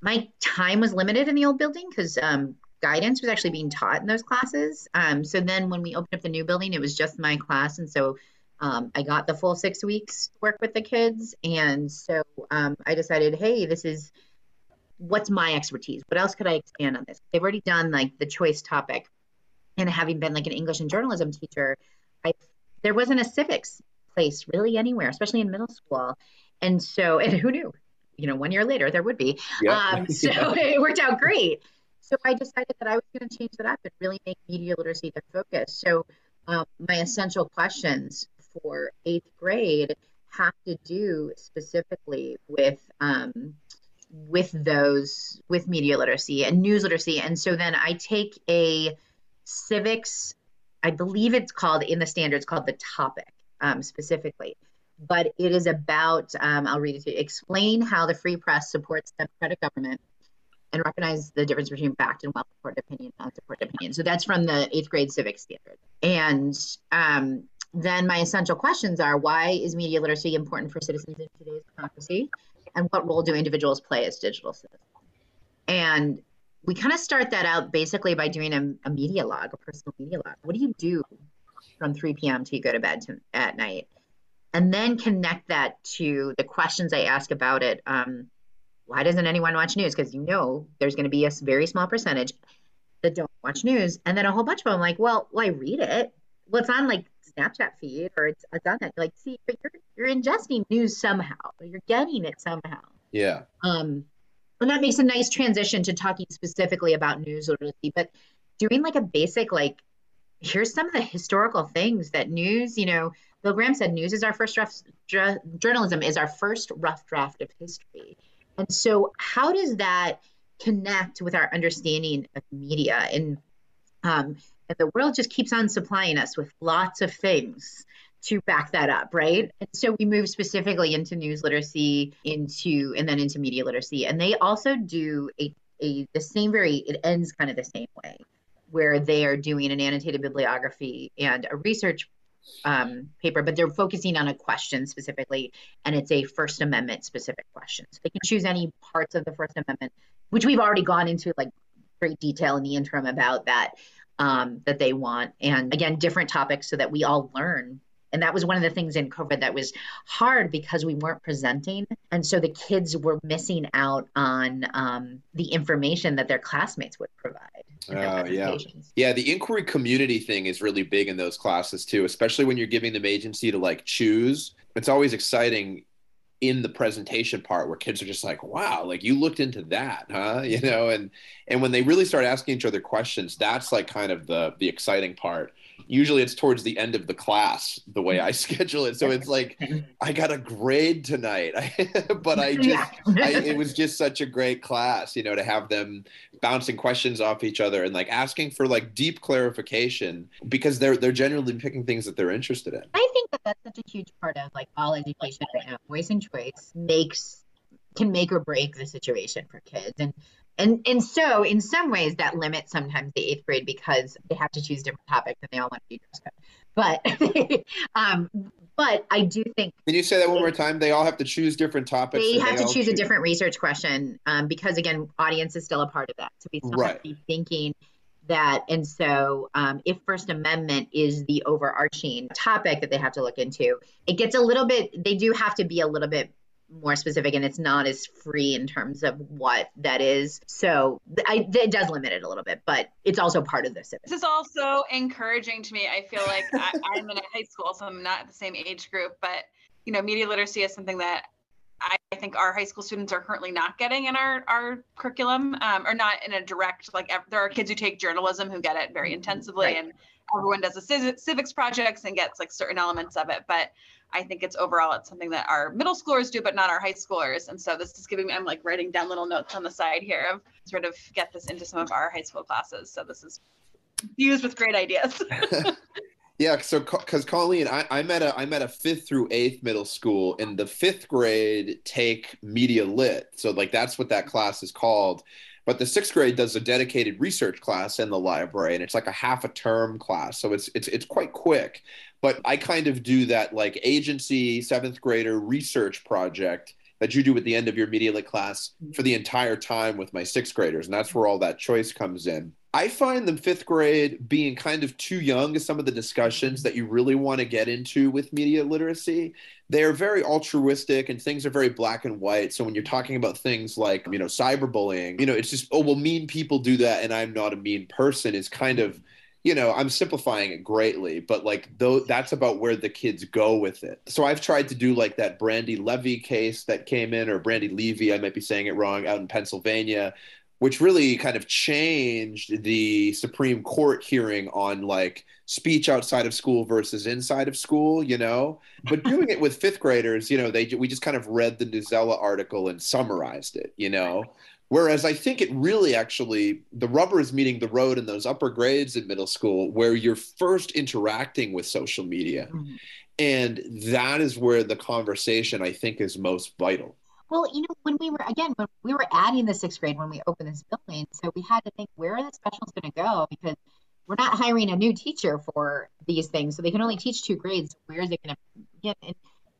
my time was limited in the old building because um, guidance was actually being taught in those classes. Um, so then when we opened up the new building, it was just my class, and so um, I got the full six weeks to work with the kids. And so um, I decided, hey, this is what's my expertise? What else could I expand on this? They've already done like the choice topic. And having been like an English and journalism teacher, I there wasn't a civics place really anywhere, especially in middle school. And so, and who knew? You know, one year later there would be. Um, so it worked out great. So I decided that I was going to change that up and really make media literacy the focus. So um, my essential questions for eighth grade have to do specifically with um, with those with media literacy and news literacy. And so then I take a civics, I believe it's called in the standards called the topic um, specifically, but it is about um, I'll read it to you. Explain how the free press supports democratic government and recognize the difference between fact and well-supported opinion and unsupported opinion. So that's from the eighth grade civics standard. And um, then my essential questions are why is media literacy important for citizens in today's democracy? And what role do individuals play as digital citizens? And we kind of start that out basically by doing a, a, media log, a personal media log. What do you do from 3 p.m. till you go to bed to, at night? And then connect that to the questions I ask about it. Um, why doesn't anyone watch news? Because you know there's going to be a very small percentage that don't watch news. And then a whole bunch of them like, well, well I read it. Well, it's on like Snapchat feed or it's, it's on that. Like, see, but you're you're ingesting news somehow. You're getting it somehow. Yeah. Um, and that makes a nice transition to talking specifically about news literacy, but doing like a basic like, here's some of the historical things that news. You know, Phil Graham said news is our first. Dr- journalism is our first rough draft of history. And so, how does that connect with our understanding of media? And um, and the world just keeps on supplying us with lots of things to back that up, right? And so we move specifically into news literacy, into and then into media literacy, and they also do a, a the same very it ends kind of the same way, where they are doing an annotated bibliography and a research um, paper, but they're focusing on a question specifically, and it's a First Amendment specific question. So they can choose any parts of the First Amendment, which we've already gone into like great detail in the interim about that um, that they want, and again, different topics so that we all learn. And that was one of the things in COVID that was hard because we weren't presenting. And so the kids were missing out on um, the information that their classmates would provide. Oh, yeah. Yeah, the inquiry community thing is really big in those classes too, especially when you're giving them agency to like choose. It's always exciting in the presentation part where kids are just like, "Wow, like you looked into that, huh?" You know, and and when they really start asking each other questions, that's like kind of the the exciting part. Usually it's towards the end of the class the way I schedule it. So it's like I got a grade tonight, but I just I, it was just such a great class, you know, to have them bouncing questions off each other and like asking for like deep clarification because they're they're generally picking things that they're interested in. I think that that's such a huge part of like all education right now. Voice and choice makes can make or break the situation for kids, and and and so in some ways that limits sometimes the eighth grade because they have to choose different topics and they all want to be dress code. But um, but I do think. Can you say that one more time? They all have to choose different topics. They have they to choose a different research question um, because again, audience is still a part of that. So we still Right. have to be thinking that, and so um, if First Amendment is the overarching topic that they have to look into, it gets a little bit. They do have to be a little bit more specific, and it's not as free in terms of what that is. So I, it does limit it a little bit, but it's also part of this. This is also encouraging to me. I feel like I, I'm in a high school, so I'm not the same age group, but you know, media literacy is something that I think our high school students are currently not getting in our, our curriculum, um, or not in a direct, like there are kids who take journalism who get it very intensively Right. and everyone does civ- civics projects and gets like certain elements of it. But I think it's overall, it's something that our middle schoolers do, but not our high schoolers. And so this is giving me, I'm like writing down little notes on the side here of sort of get this into some of our high school classes. So this is fused with great ideas. Yeah, so because Colleen, I, I'm at a I'm at a fifth through eighth middle school, and the fifth grade take media lit, so like that's what that class is called. But the sixth grade does a dedicated research class in the library, and it's like a half a term class, so it's it's it's quite quick. But I kind of do that like agency seventh grader research project that you do at the end of your media lit class mm-hmm. for the entire time with my sixth graders, and that's mm-hmm. where all that choice comes in. I find them fifth grade being kind of too young to some of the discussions that you really want to get into with media literacy. They are very altruistic and things are very black and white. So when you're talking about things like, you know, cyberbullying, you know, it's just, oh, well, mean people do that and I'm not a mean person is kind of, you know, I'm simplifying it greatly, but like though that's about where the kids go with it. So I've tried to do like that Brandi Levy case that came in, or Brandi Levy, I might be saying it wrong, out in Pennsylvania, which really kind of changed the Supreme Court hearing on like speech outside of school versus inside of school, you know. But doing it with fifth graders, you know, they we just kind of read the Newsella article and summarized it, you know. Whereas I think it really actually the rubber is meeting the road in those upper grades in middle school where you're first interacting with social media. Mhm. And that is where the conversation I think is most vital. Well, you know, when we were again when we were adding the sixth grade when we opened this building, so we had to think where are the specials going to go because we're not hiring a new teacher for these things, so they can only teach two grades. Where is it going to get? And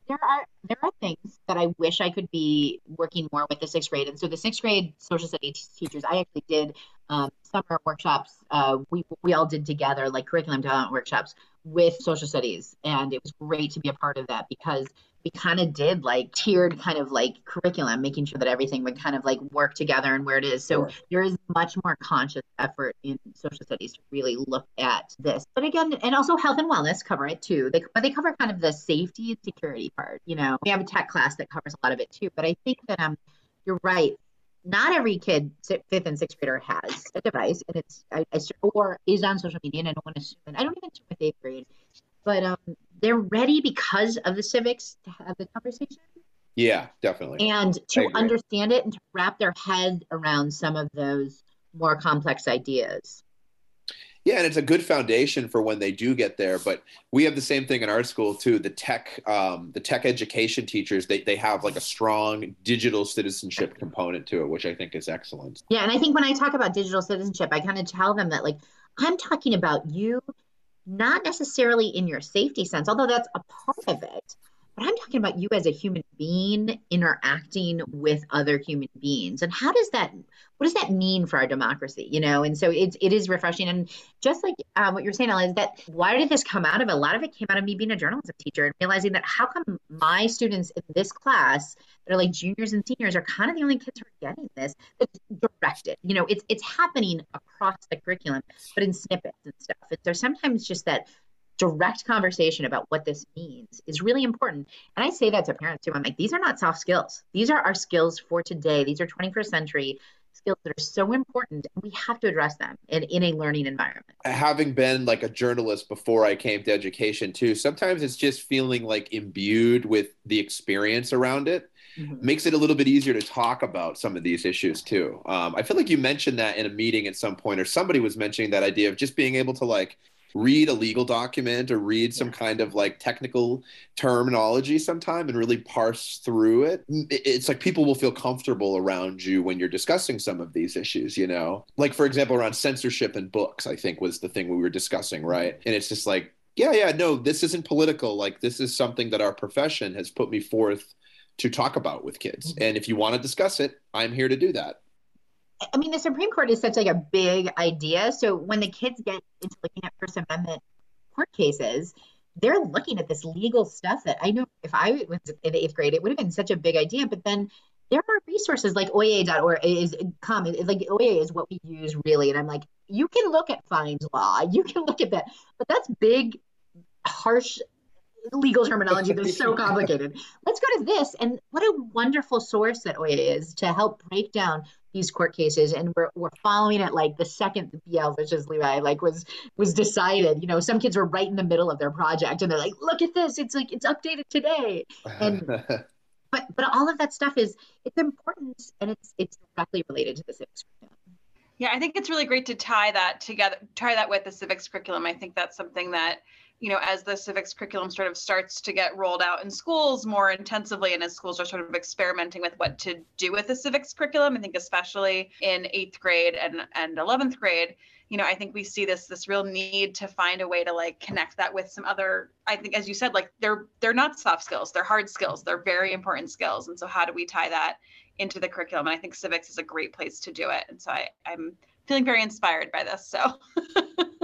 there are there are things that I wish I could be working more with the sixth grade, and so the sixth grade social studies teachers, I actually did um, summer workshops. Uh, we we all did together like curriculum development workshops with social studies, and it was great to be a part of that because we kind of did like tiered kind of like curriculum, making sure that everything would kind of like work together and where it is. So Sure. there is much more conscious effort in social studies to really look at this. But again, and also health and wellness cover it too. They but they cover kind of the safety and security part. You know, we have a tech class that covers a lot of it too. But I think that um, you're right. Not every kid, fifth and sixth grader, has a device, and it's I, I, or is on social media. And I don't want to assume. I don't even assume with eighth grade, but um, they're ready because of the civics to have the conversation Yeah, definitely. and to understand it and to wrap their head around some of those more complex ideas. Yeah, and it's a good foundation for when they do get there. But we have the same thing in our school too. The tech, um, the tech education teachers, they they have like a strong digital citizenship component to it, which I think is excellent. Yeah, and I think when I talk about digital citizenship, I kind of tell them that like I'm talking about you not necessarily in your safety sense, although that's a part of it. But I'm talking about you as a human being interacting with other human beings. And how does that what does that mean for our democracy? You know, and so it's it is refreshing. And just like um, what you're saying, Ella, is that why did this come out of? A lot of it came out of me being a journalism teacher and realizing that how come my students in this class that are like juniors and seniors are kind of the only kids who are getting this that's directed. You know, it's it's happening across the curriculum, but in snippets and stuff. And so sometimes just that direct conversation about what this means is really important. And I say that to parents too. I'm like, these are not soft skills. These are our skills for today. These are 21st century skills that are so important and we have to address them in, in a learning environment. Having been like a journalist before I came to education too, sometimes it's just feeling like imbued with the experience around it. makes it a little bit easier to talk about some of these issues too. Um, I feel like you mentioned that in a meeting at some point, or somebody was mentioning that idea of just being able to like read a legal document or read some kind of like technical terminology sometime and really parse through it it's like people will feel comfortable around you when you're discussing some of these issues you know? Like for example around censorship in books i think was the thing we were discussing right? And it's just like yeah yeah no this isn't political. Like this is something that our profession has put me forth to talk about with kids. Mm-hmm. and if you want to discuss it i'm here to do that I mean, the Supreme Court is such like a big idea. So when the kids get into looking at First Amendment court cases, they're looking at this legal stuff that I know if I was in eighth grade, it would have been such a big idea. But then there are resources like Oyez.org is common. Like Oyez is what we use really. And I'm like, you can look at FindLaw, you can look at that, but that's big, harsh legal terminology that's so complicated. Let's go to this. And what a wonderful source that Oyez is to help break down these court cases and we're, we're following it like the second the BL versus Levi like was was decided. You know, some kids were right in the middle of their project and they're like, look at this, it's like it's updated today. And but but all of that stuff is it's important and it's it's directly related to the civics curriculum. Yeah, I think it's really great to tie that together, tie that with the civics curriculum. I think that's something that you know, as the civics curriculum sort of starts to get rolled out in schools more intensively, and as schools are sort of experimenting with what to do with the civics curriculum, I think especially in eighth grade and and eleventh grade, you know, I think we see this this real need to find a way to like connect that with some other. I think, as you said, like they're they're not soft skills, they're hard skills, they're very important skills, and so how do we tie that into the curriculum? And I think civics is a great place to do it, and so I I'm feeling very inspired by this. So.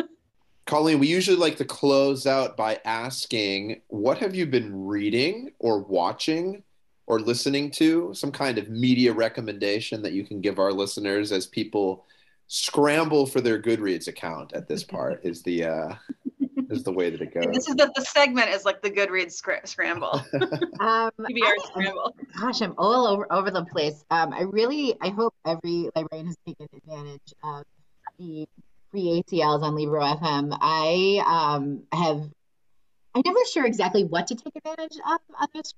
Colleen, we usually like to close out by asking what have you been reading or watching or listening to? Some kind of media recommendation that you can give our listeners as people scramble for their Goodreads account at this part is the uh, is the way that it goes. This is the, the segment is like the Goodreads scr- scramble. um, I, scramble. Gosh, I'm all over over the place. Um, I really I hope every librarian has taken advantage of the free ALCs on Libro FM, I um, have I'm never sure exactly what to take advantage of on this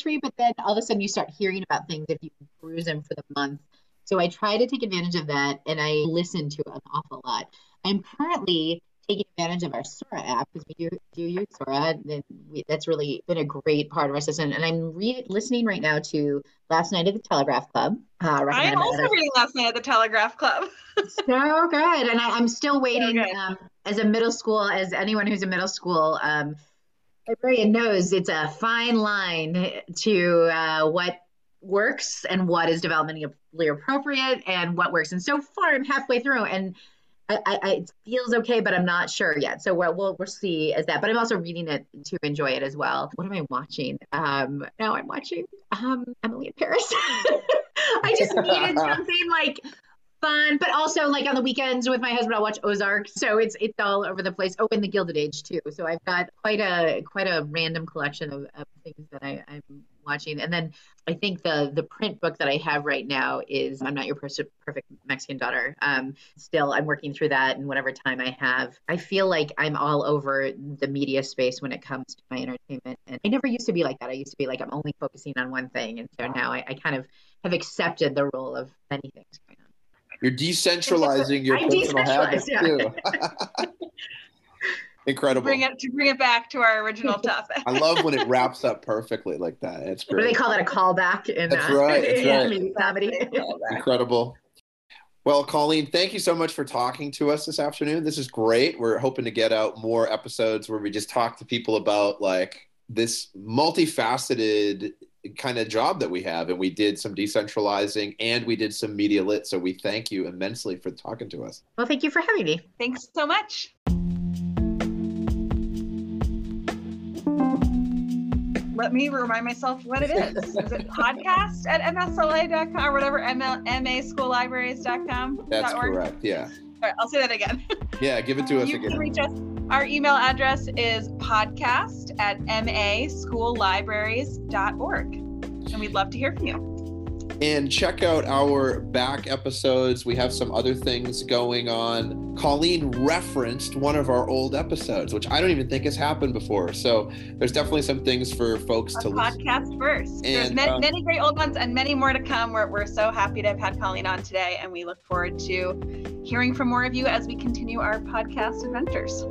free but then all of a sudden you start hearing about things if you cruise them for the month. So I try to take advantage of that and I listen to an awful lot. I'm currently taking advantage of our Sora app because we do, do use Sora. And we, that's really been a great part of our system. And I'm re- listening right now to Last Night at the Telegraph Club. Uh, I'm also reading Last Night at the Telegraph Club. so good. And I, am still waiting so um, as a middle school, as anyone who's in middle school. Um, librarian knows it's a fine line to uh, what works and what is developmentally appropriate and what works. And so far, I'm halfway through, and I, I, it feels okay, but I'm not sure yet. So we'll, we'll, we'll see as that. But I'm also reading it to enjoy it as well. What am I watching? Um, now I'm watching um, Emily in Paris. I just needed something like fun, but also like on the weekends with my husband, I'll watch Ozark. So it's it's all over the place. Oh, and the Gilded Age too. So I've got quite a quite a random collection of, of things that I, I'm watching. And then I think the the print book that I have right now is I'm Not Your Perfect Mexican Daughter. Um, still, I'm working through that, and whatever time I have, I feel like I'm all over the media space when it comes to my entertainment. And I never used to be like that. I used to be like I'm only focusing on one thing, and so now I, I kind of have accepted the role of many things. You're decentralizing your personal habits yeah. too. Incredible. Bring it to bring it back to our original topic. I love when it wraps up perfectly like that. It's great. What do they call that? A callback in that's uh, right. That's right. comedy. Incredible. Well, Colleen, thank you so much for talking to us this afternoon. This is great. We're hoping to get out more episodes where we just talk to people about like this multifaceted kind of job that we have. And we did some decentralizing and we did some media lit. So we thank you immensely for talking to us. Well, thank you for having me. Thanks so much. let me remind myself what it is. is it podcast at msla.com or whatever, ML, maschoollibraries.com? That's correct. Yeah. All right, I'll say that again. Yeah, give it to us you again. Can reach us. Our email address is podcast at maschoollibraries.org. And we'd love to hear from you. And check out our back episodes. We have some other things going on. Colleen referenced one of our old episodes, which I don't even think has happened before. So there's definitely some things for folks A to listen. podcast first. There's many, um, many great old ones and many more to come. We're, we're so happy to have had Colleen on today, and we look forward to hearing from more of you as we continue our podcast adventures.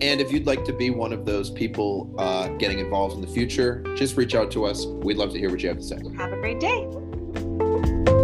And if you'd like to be one of those people uh, getting involved in the future, just reach out to us. We'd love to hear what you have to say. Have a great day you